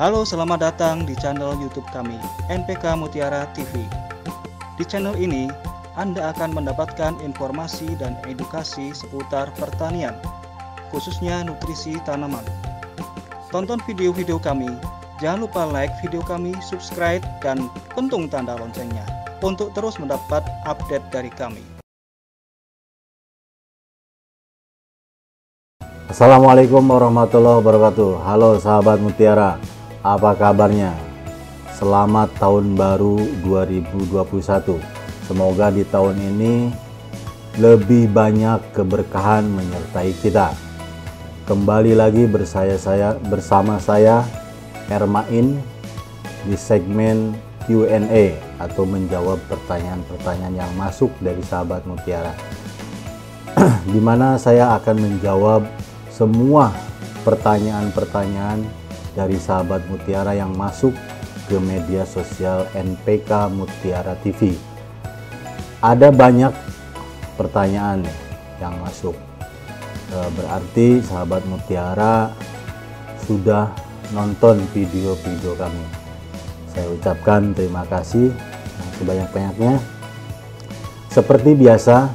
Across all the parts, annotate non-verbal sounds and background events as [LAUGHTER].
Halo, selamat datang di channel YouTube kami, NPK Mutiara TV. Di channel ini, Anda akan mendapatkan informasi dan edukasi seputar pertanian, khususnya nutrisi tanaman. Tonton video-video kami, jangan lupa like video kami, subscribe, dan pentung tanda loncengnya untuk terus mendapat update dari kami. Assalamualaikum warahmatullahi wabarakatuh. Halo sahabat Mutiara, apa kabarnya? Selamat tahun baru 2021. Semoga di tahun ini lebih banyak keberkahan menyertai kita. Kembali lagi bersaya saya bersama saya Ermain di segmen Q&A atau menjawab pertanyaan-pertanyaan yang masuk dari sahabat Mutiara. [CLEARS THROAT] di mana saya akan menjawab semua pertanyaan-pertanyaan dari sahabat Mutiara yang masuk ke media sosial NPK Mutiara TV. Ada banyak pertanyaan yang masuk. E, berarti sahabat Mutiara sudah nonton video-video kami. Saya ucapkan terima kasih sebanyak-banyaknya. Seperti biasa,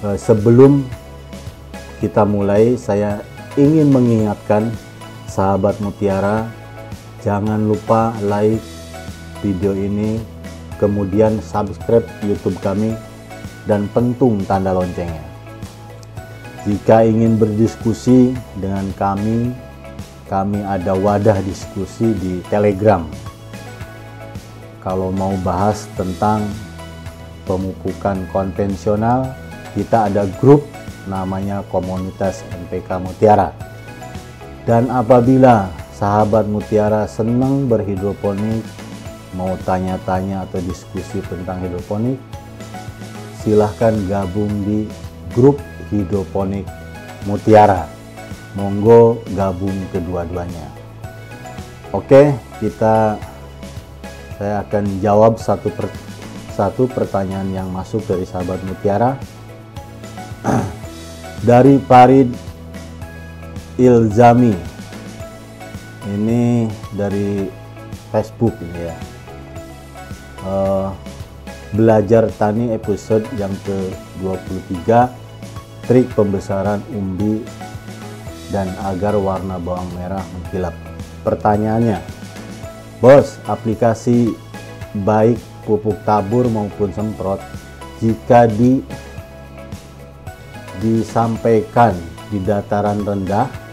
e, sebelum kita mulai saya ingin mengingatkan sahabat mutiara jangan lupa like video ini kemudian subscribe youtube kami dan pentung tanda loncengnya jika ingin berdiskusi dengan kami kami ada wadah diskusi di telegram kalau mau bahas tentang pemupukan konvensional kita ada grup namanya komunitas MPK Mutiara. Dan apabila sahabat Mutiara senang berhidroponik, mau tanya-tanya atau diskusi tentang hidroponik, silahkan gabung di grup hidroponik Mutiara. Monggo gabung kedua-duanya. Oke, kita saya akan jawab satu per, satu pertanyaan yang masuk dari sahabat Mutiara [CLEARS THROAT] dari Farid Ilzami. Ini dari Facebook ini ya. Uh, belajar tani episode yang ke 23 trik pembesaran umbi dan agar warna bawang merah mengkilap. Pertanyaannya bos aplikasi baik pupuk tabur maupun semprot jika di disampaikan di dataran rendah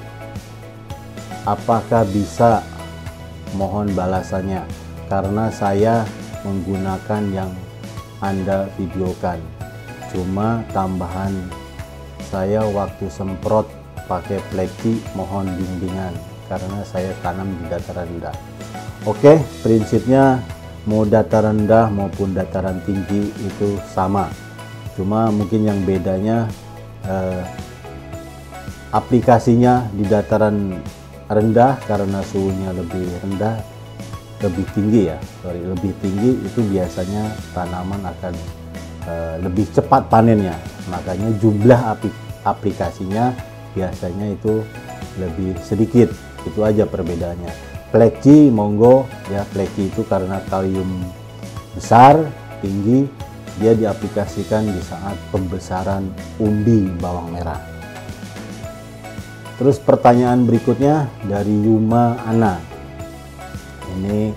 apakah bisa? Mohon balasannya karena saya menggunakan yang anda videokan. Cuma tambahan saya waktu semprot pakai pleki mohon bimbingan karena saya tanam di dataran rendah. Oke prinsipnya mau dataran rendah maupun dataran tinggi itu sama. Cuma mungkin yang bedanya eh, aplikasinya di dataran rendah karena suhunya lebih rendah lebih tinggi ya sorry lebih tinggi itu biasanya tanaman akan eh, lebih cepat panennya. Makanya jumlah aplik aplikasinya biasanya itu lebih sedikit. Itu aja perbedaannya. Pleci monggo. Ya pleci itu karena kalium besar tinggi dia diaplikasikan di saat pembesaran umbi bawang merah. Terus pertanyaan berikutnya dari Yuma Ana. Ini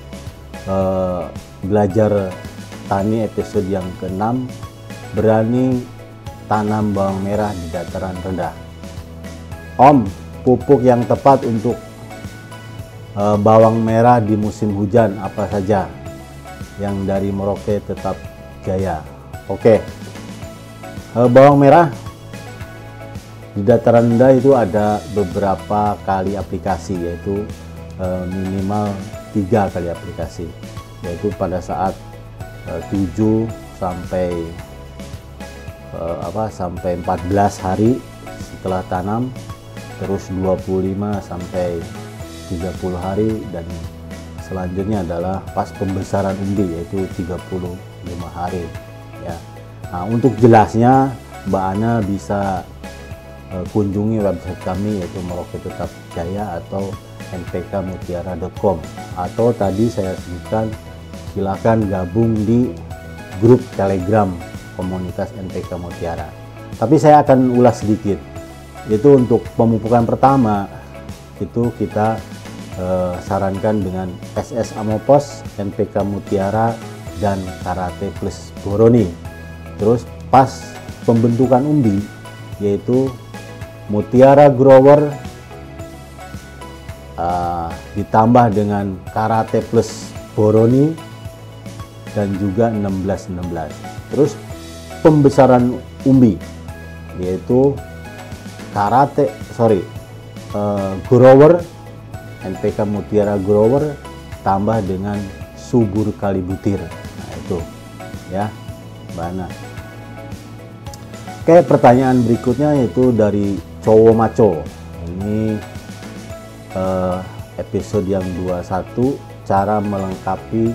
eh, belajar tani episode yang ke-6 berani tanam bawang merah di dataran rendah. Om, pupuk yang tepat untuk eh, bawang merah di musim hujan apa saja? Yang dari Merauke tetap Jaya. Oke. Uh, bawang merah di dataran rendah itu ada beberapa kali aplikasi yaitu uh, minimal tiga kali aplikasi. Yaitu pada saat uh, 7 sampai uh, apa sampai 14 hari setelah tanam terus 25 sampai 30 hari dan selanjutnya adalah pas pembesaran umbi yaitu 35 hari ya. Nah, untuk jelasnya Mbak Ana bisa kunjungi website kami yaitu Merauke Tetap Jaya atau npkmutiara.com atau tadi saya sebutkan silakan gabung di grup Telegram komunitas NPK Mutiara. Tapi saya akan ulas sedikit. Itu untuk pemupukan pertama itu kita eh, sarankan dengan SS Amopos, NPK Mutiara dan Karate Plus Boroni. Terus pas pembentukan umbi yaitu Mutiara Grower uh, ditambah dengan Karate Plus Boroni dan juga 16-16. Terus pembesaran umbi yaitu Karate sorry uh, Grower NPK Mutiara Grower tambah dengan subur kali butir. Nah itu ya mana Oke, pertanyaan berikutnya yaitu dari Cowo Maco. Ini eh, episode yang 21, cara melengkapi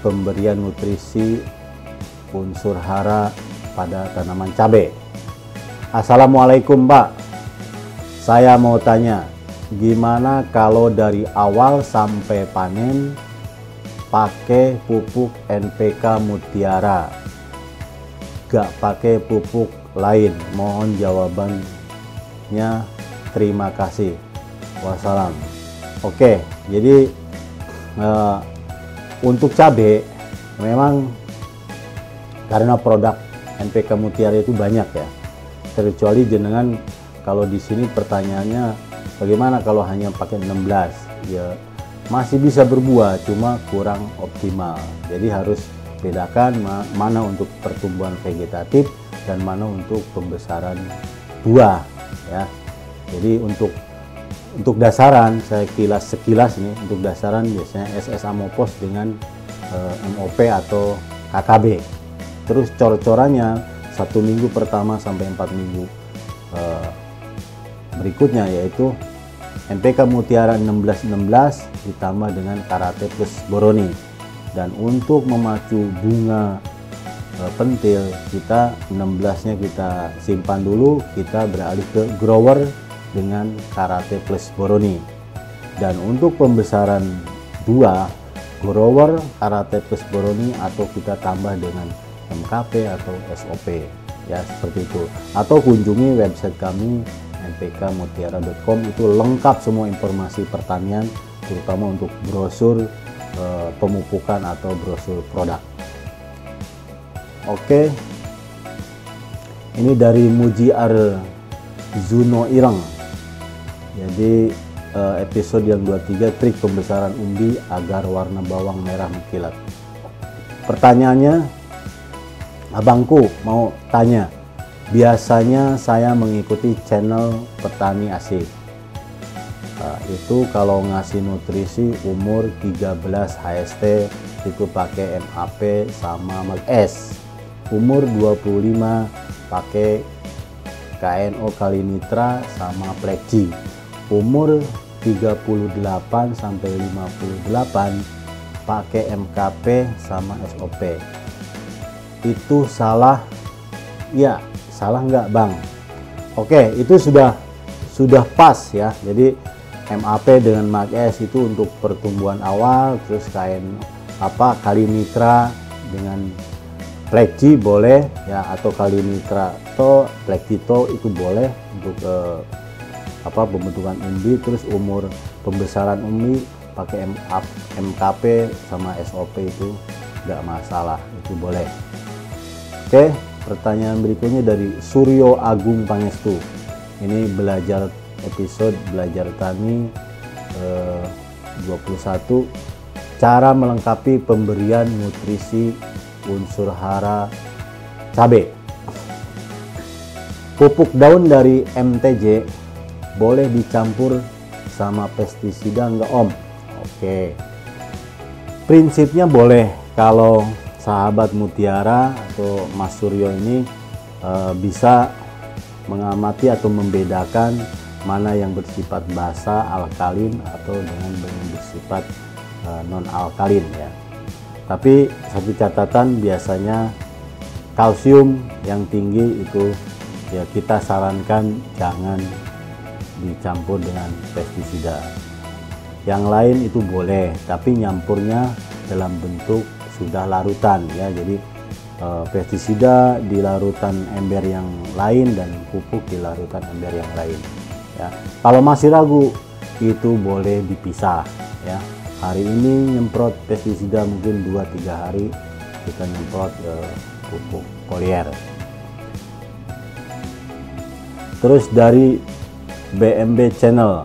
pemberian nutrisi unsur hara pada tanaman cabai. Assalamualaikum, Pak. Saya mau tanya, gimana kalau dari awal sampai panen pakai pupuk NPK Mutiara? Gak pakai pupuk lain. Mohon jawabannya. Terima kasih. Wassalam. Oke, jadi uh, untuk cabai memang karena produk NPK Mutiara itu banyak ya. Terkecuali jenengan kalau di sini pertanyaannya bagaimana kalau hanya pakai 16 ya masih bisa berbuah cuma kurang optimal. Jadi harus bedakan mana untuk pertumbuhan vegetatif dan mana untuk pembesaran buah ya. Jadi untuk untuk dasaran saya kilas sekilas ini untuk dasaran biasanya SS Amopos dengan eh, MOP atau KKB. Terus cor-corannya satu minggu pertama sampai empat minggu eh, berikutnya yaitu MPK Mutiara 1616 ditambah dengan Karate plus Boroni dan untuk memacu bunga pentil. Kita 16 nya kita simpan dulu. Kita beralih ke grower dengan karate plus boroni. Dan untuk pembesaran buah grower karate plus boroni atau kita tambah dengan MKP atau SOP ya seperti itu. Atau kunjungi website kami npkmutiara.com itu lengkap semua informasi pertanian terutama untuk brosur e, pemupukan atau brosur produk Oke. Ini dari Mujiar Zuno Ireng. Jadi eh, episode yang 23 trik pembesaran umbi agar warna bawang merah mengkilat. Pertanyaannya, abangku mau tanya. Biasanya saya mengikuti channel petani asik. Nah, itu kalau ngasih nutrisi umur 13 HST itu pakai MAP sama Mag S umur 25 pakai KNO kali nitra sama plexi umur 38 sampai 58 pakai MKP sama SOP itu salah? Ya salah nggak bang? Oke itu sudah sudah pas ya. Jadi MAP dengan MAGS itu untuk pertumbuhan awal terus kain apa kali nitra dengan Plexi boleh ya atau kali nitrato plexito itu boleh untuk eh, apa pembentukan umbi. Terus umur pembesaran umbi pakai MKP sama SOP itu nggak masalah itu boleh. Oke pertanyaan berikutnya dari Suryo Agung Pangestu. Ini belajar episode belajar tani eh, 21 cara melengkapi pemberian nutrisi unsur hara cabai. Pupuk daun dari MTJ boleh dicampur sama pestisida enggak om? Oke. Prinsipnya boleh kalau sahabat mutiara atau Mas Suryo ini e, bisa mengamati atau membedakan mana yang bersifat basa alkalin atau dengan bersifat e, non alkalin ya. Tapi satu catatan biasanya kalsium yang tinggi itu ya kita sarankan jangan dicampur dengan pestisida. Yang lain itu boleh, tapi nyampurnya dalam bentuk sudah larutan ya. Jadi eh, pestisida di larutan ember yang lain dan pupuk di larutan ember yang lain. Ya. Kalau masih ragu, itu boleh dipisah ya. Hari ini nyemprot pestisida mungkin 2-3 hari kita nyemprot eh, pupuk foliar. Terus dari BMB Channel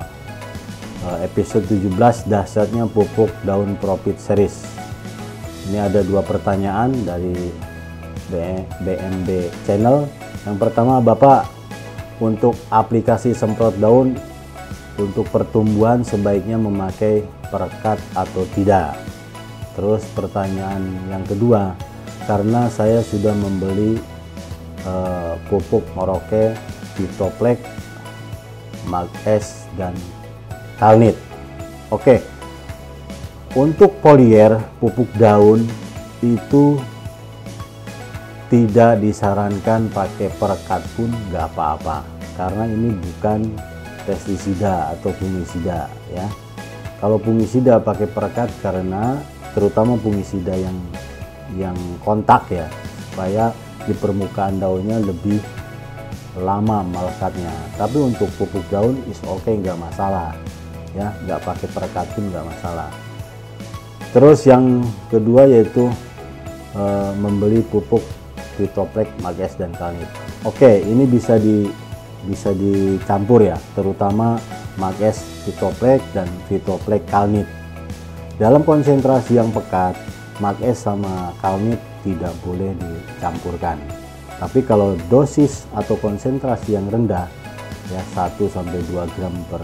eh, episode 17 dahsyatnya pupuk daun profit series. Ini ada dua pertanyaan dari BMB Channel. Yang pertama, Bapak, untuk aplikasi semprot daun untuk pertumbuhan sebaiknya memakai perekat atau tidak? Terus pertanyaan yang kedua, karena saya sudah membeli uh, pupuk Moroke, Vitoplek, Mag S dan Kalnit. Oke. Untuk polier pupuk daun itu tidak disarankan pakai perekat pun nggak apa-apa karena ini bukan pestisida atau fungisida ya. Kalau fungisida pakai perekat karena terutama fungisida yang yang kontak ya supaya di permukaan daunnya lebih lama melekatnya. Tapi untuk pupuk daun is oke okay, nggak masalah. Ya nggak pakai perekat pun nggak masalah. Terus yang kedua yaitu e, membeli pupuk Vitoplek, Mages dan Kalnit oke okay, ini bisa di bisa dicampur ya terutama Mages Vitoplek dan Vitoplek Kalnit dalam konsentrasi yang pekat Mages sama Kalnit tidak boleh dicampurkan. Tapi kalau dosis atau konsentrasi yang rendah ya 1 sampai 2 gram per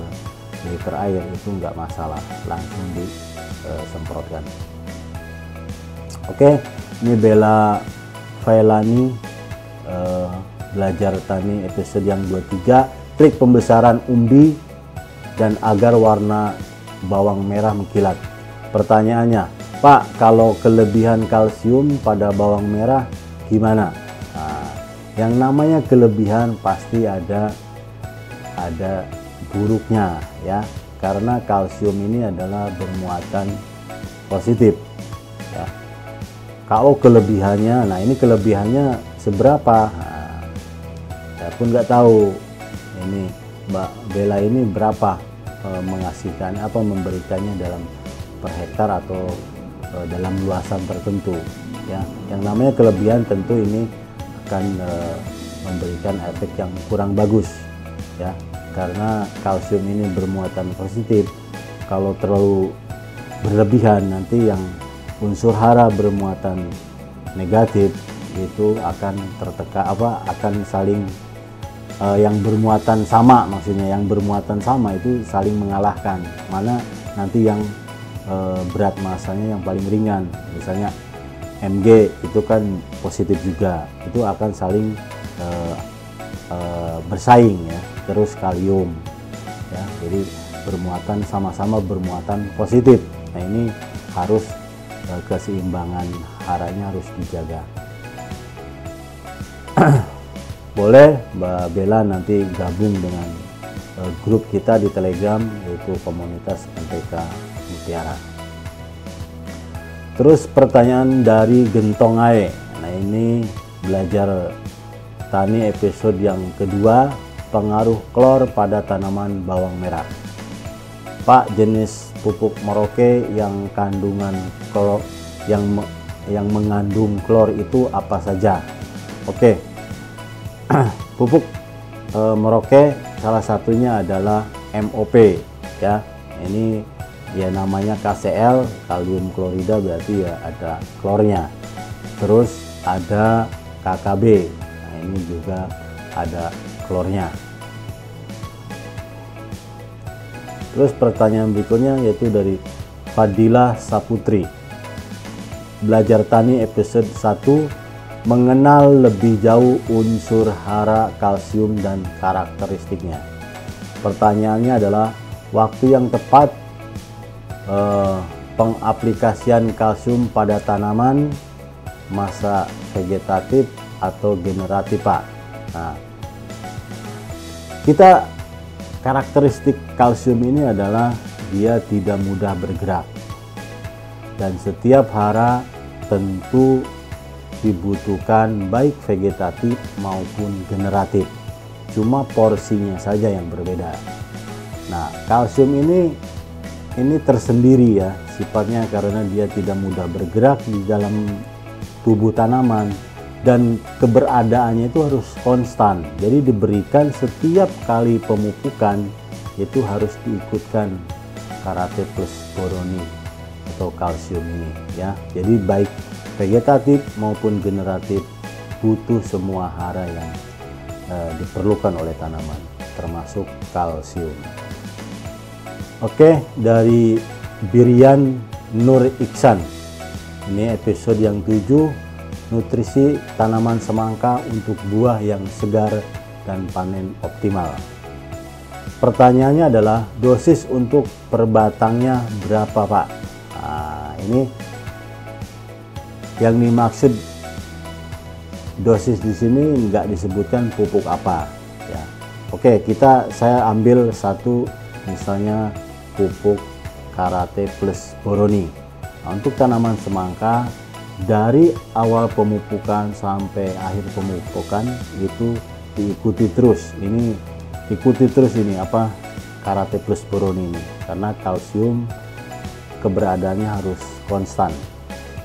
liter air itu enggak masalah langsung disemprotkan eh, oke ini Bella Failani uh, belajar tani episode yang 23 klik pembesaran umbi dan agar warna bawang merah mengkilat. Pertanyaannya Pak kalau kelebihan kalsium pada bawang merah gimana? Yang namanya kelebihan pasti ada ada buruknya ya. Karena kalsium ini adalah bermuatan positif ya. Kalau kelebihannya nah ini kelebihannya seberapa? Nah, saya pun nggak tahu ini Mbak Bella ini berapa e, mengasihkan apa memberikannya dalam per hektar atau e, dalam luasan tertentu ya. Yang namanya kelebihan tentu ini akan uh, memberikan efek yang kurang bagus ya. Karena kalsium ini bermuatan positif. Kalau terlalu berlebihan nanti yang unsur hara bermuatan negatif itu akan tertekan apa akan saling uh, yang bermuatan sama maksudnya yang bermuatan sama itu saling mengalahkan. Mana nanti yang uh, berat masanya yang paling ringan. Misalnya Mg itu kan positif juga. Itu akan saling uh, uh, bersaing ya. Terus kalium ya. Jadi bermuatan sama-sama bermuatan positif. Nah ini harus uh, keseimbangan haranya harus dijaga [CLEARS THROAT] boleh Mbak Bella nanti gabung dengan uh, grup kita di Telegram yaitu komunitas MPK Mutiara Terus pertanyaan dari Gentong Ae. Nah ini belajar tani episode yang kedua pengaruh klor pada tanaman bawang merah. Pak jenis pupuk Merauke yang kandungan klor yang yang mengandung klor itu apa saja? Oke. [CLEARS THROAT] pupuk e, Merauke salah satunya adalah MOP ya. Ini ya namanya KCl kalium klorida berarti ya ada klornya. Terus ada KKB nah ini juga ada klornya. Terus pertanyaan berikutnya yaitu dari Fadilah Saputri. Belajar tani episode 1 mengenal lebih jauh unsur hara kalsium dan karakteristiknya pertanyaannya adalah waktu yang tepat eh, pengaplikasian kalsium pada tanaman masa vegetatif atau generatif Pak. Nah, kita karakteristik kalsium ini adalah dia tidak mudah bergerak. Dan setiap hara tentu dibutuhkan baik vegetatif maupun generatif. Cuma porsinya saja yang berbeda. Nah, kalsium ini ini tersendiri ya sifatnya karena dia tidak mudah bergerak di dalam tubuh tanaman dan keberadaannya itu harus konstan. Jadi diberikan setiap kali pemupukan itu harus diikutkan karate plus boroni atau kalsium ini ya. Jadi baik vegetatif maupun generatif butuh semua hara yang uh, diperlukan oleh tanaman termasuk kalsium. Oke, dari Birian Nur Iksan. Ini episode yang 7 nutrisi tanaman semangka untuk buah yang segar dan panen optimal. Pertanyaannya adalah dosis untuk per batangnya berapa Pak? Nah, ini yang dimaksud dosis di sini nggak disebutkan pupuk apa ya. Oke, kita saya ambil satu misalnya pupuk karate plus boroni. Nah, untuk tanaman semangka dari awal pemupukan sampai akhir pemupukan itu diikuti terus ini ikuti terus ini apa karate plus boron ini karena kalsium keberadaannya harus konstan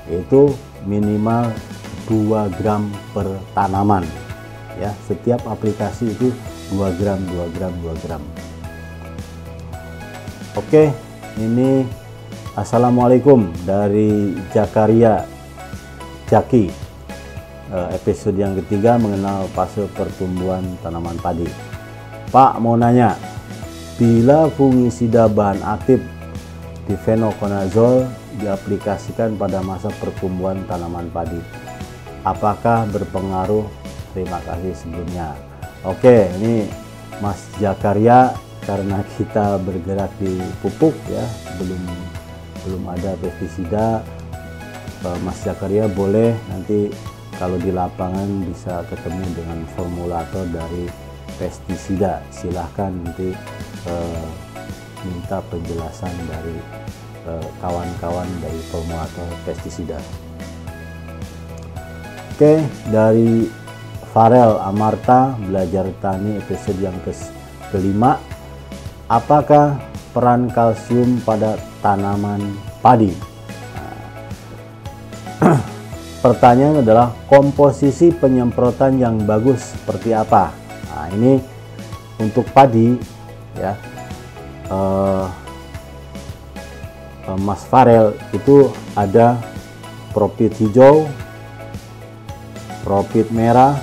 yaitu minimal 2 gram per tanaman. Ya setiap aplikasi itu 2 gram 2 gram 2 gram. Oke ini Assalamualaikum dari Jakaria Jaki. Eh, episode yang ketiga mengenal fase pertumbuhan tanaman padi. Pak mau nanya bila fungisida bahan aktif di fenokonazol diaplikasikan pada masa pertumbuhan tanaman padi. Apakah berpengaruh? Terima kasih sebelumnya. Oke ini Mas Jakaria karena kita bergerak di pupuk ya belum belum ada pestisida Mas Zakaria boleh nanti kalau di lapangan bisa ketemu dengan formulator dari pestisida. Silahkan nanti eh, minta penjelasan dari eh, kawan-kawan eh, dari formulator pestisida. Oke dari Farel Amarta belajar tani episode yang ke kelima. Apakah peran kalsium pada tanaman padi? [CLEARS THROAT] Pertanyaan adalah komposisi penyemprotan yang bagus seperti apa? Nah ini untuk padi ya. Uh, Mas Farel itu ada profit hijau profit merah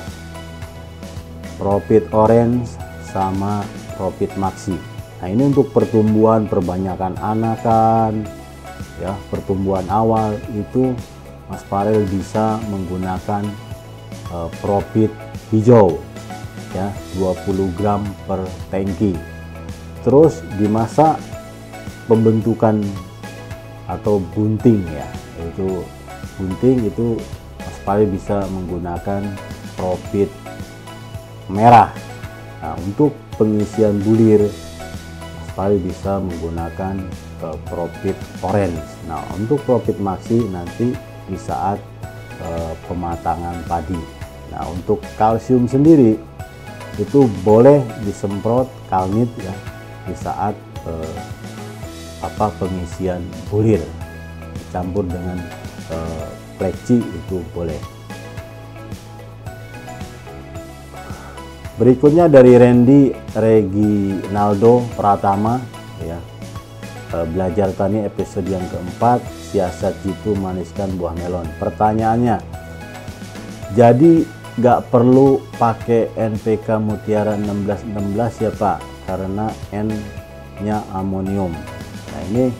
profit orange sama profit maxi. Nah ini untuk pertumbuhan perbanyakan anakan ya pertumbuhan awal itu Mas Farel bisa menggunakan uh, profit hijau ya 20 gram per tangki. Terus di masa pembentukan atau bunting ya. Itu bunting itu Farel bisa menggunakan profit merah. Nah untuk pengisian bulir Farel bisa menggunakan uh, profit orange. Nah untuk profit maxi nanti di saat e, pematangan padi. Nah, untuk kalsium sendiri itu boleh disemprot kalnit ya di saat e, apa pengisian bulir dicampur dengan e, pleci itu boleh. Berikutnya dari Randy Reginaldo Pratama ya belajar tani episode yang keempat siasat jitu maniskan buah melon. Pertanyaannya, jadi nggak perlu pakai NPK Mutiara 1616 ya Pak, karena N-nya amonium. Nah ini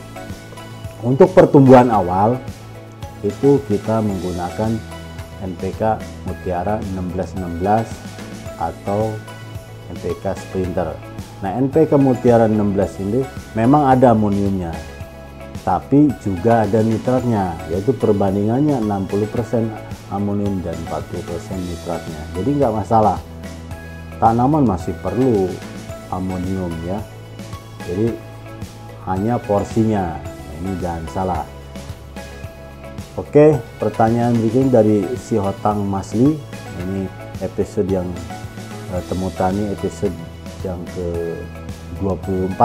untuk pertumbuhan awal itu kita menggunakan NPK Mutiara 1616 atau NPK Sprinter. Nah NPK Mutiara 16 ini memang ada amoniumnya, tapi juga ada nitratnya yaitu perbandingannya 60% amonium dan 40% nitratnya. Jadi nggak masalah. Tanaman masih perlu amonium ya. Jadi hanya porsinya. Nah, ini jangan salah. Oke, pertanyaan berikutnya dari si Hotang Masli. Ini episode yang uh, temu tani episode yang ke 24.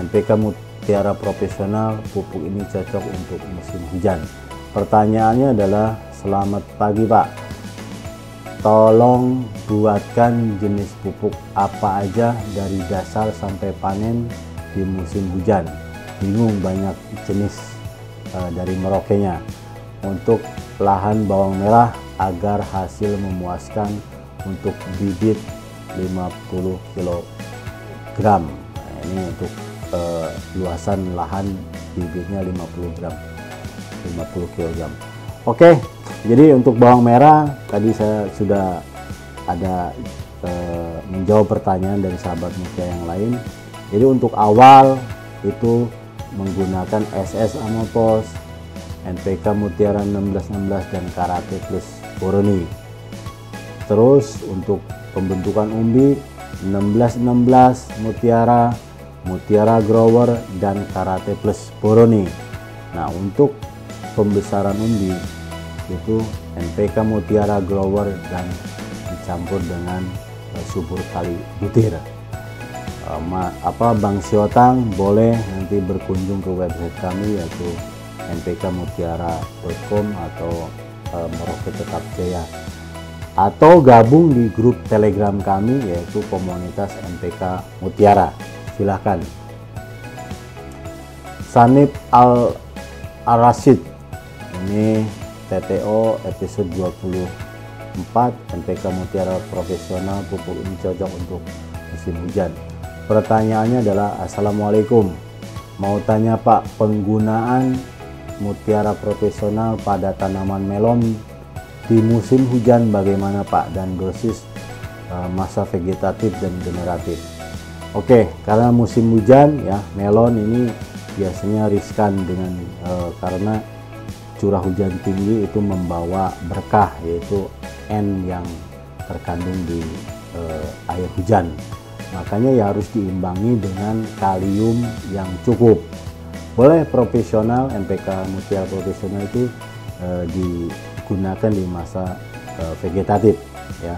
NPK Mutiara Profesional pupuk ini cocok untuk musim hujan. Pertanyaannya adalah selamat pagi Pak. Tolong buatkan jenis pupuk apa aja dari dasar sampai panen di musim hujan. Bingung banyak jenis uh, dari Merauke-nya untuk lahan bawang merah agar hasil memuaskan untuk bibit 50 kg. Nah, ini untuk uh, luasan lahan bibitnya 50 gram. 50 kg. Oke, jadi untuk bawang merah tadi saya sudah ada uh, menjawab pertanyaan dari sahabat muda yang lain. Jadi untuk awal itu menggunakan SS Amopos, NPK Mutiara 1616 dan Karate Plus Boroni. Terus untuk pembentukan umbi 1616 Mutiara, Mutiara Grower dan Karate Plus Boroni. Nah, untuk pembesaran umbi itu NPK Mutiara Grower dan dicampur dengan eh, subur kali butir. Eh, apa Bang Siotang boleh nanti berkunjung ke website kami yaitu npkmutiara.com atau uh, Merauke Tetap Jaya. Atau gabung di grup telegram kami yaitu komunitas NPK Mutiara. Silahkan. Sanip Al Arasid. Ini TTO episode 24 NPK Mutiara Profesional pupuk ini cocok untuk musim hujan Pertanyaannya adalah Assalamualaikum. Mau tanya Pak penggunaan mutiara profesional pada tanaman melon di musim hujan bagaimana Pak? Dan dosis uh, masa vegetatif dan generatif. Oke karena musim hujan ya melon ini biasanya riskan dengan uh, karena curah hujan tinggi itu membawa berkah yaitu N yang terkandung di uh, air hujan makanya ya harus diimbangi dengan kalium yang cukup. Boleh profesional MPK mutiara profesional itu e, digunakan di masa e, vegetatif ya.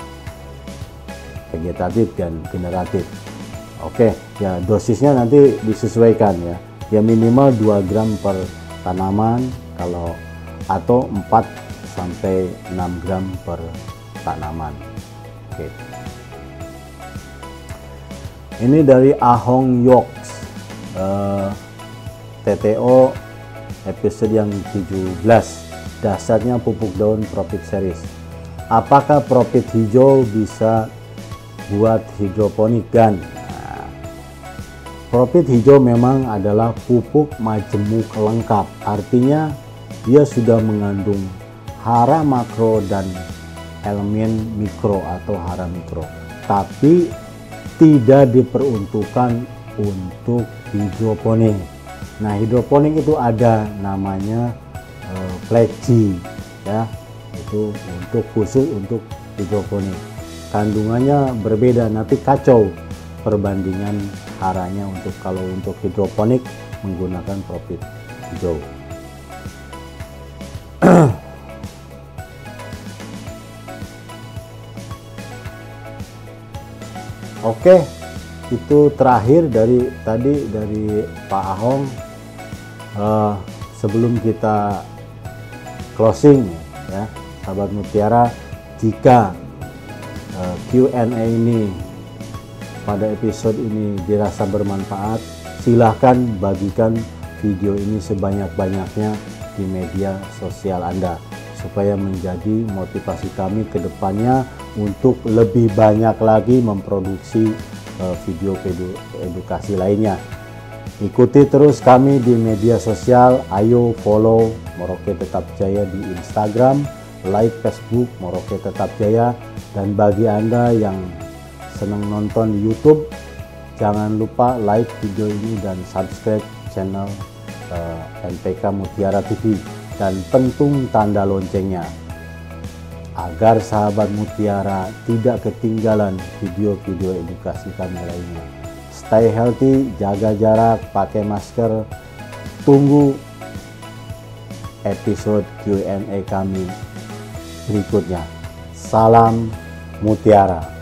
Vegetatif dan generatif. Oke ya dosisnya nanti disesuaikan ya. Ya minimal 2 gram per tanaman kalau atau 4 sampai 6 gram per tanaman. Oke ini dari Ahong Yoks uh, TTO episode yang 17 dasarnya pupuk daun profit series. Apakah profit hijau bisa buat hidroponik? Dan nah, profit hijau memang adalah pupuk majemuk lengkap. Artinya dia sudah mengandung hara makro dan elemen mikro atau hara mikro. Tapi tidak diperuntukkan untuk hidroponik. Nah, hidroponik itu ada namanya uh, pleci ya. Itu untuk khusus untuk hidroponik. Kandungannya berbeda nanti kacau perbandingan haranya untuk kalau untuk hidroponik menggunakan profit hijau. [CLEARS THROAT] Oke, itu terakhir dari tadi dari Pak Ahong. Uh, sebelum kita closing ya, sahabat Mutiara, jika uh, eh, Q&A ini pada episode ini dirasa bermanfaat, silahkan bagikan video ini sebanyak-banyaknya di media sosial Anda supaya menjadi motivasi kami ke depannya untuk lebih banyak lagi memproduksi eh, video-video edukasi lainnya. Ikuti terus kami di media sosial, ayo follow Moroke Tetap Jaya di Instagram, like Facebook Moroke Tetap Jaya, dan bagi Anda yang senang nonton di YouTube, jangan lupa like video ini dan subscribe channel uh, eh, NPK Mutiara TV dan pentung tanda loncengnya agar sahabat Mutiara tidak ketinggalan video-video edukasi kami lainnya. stay healthy, jaga jarak, pakai masker. Tunggu episode Q&A kami berikutnya. Salam Mutiara.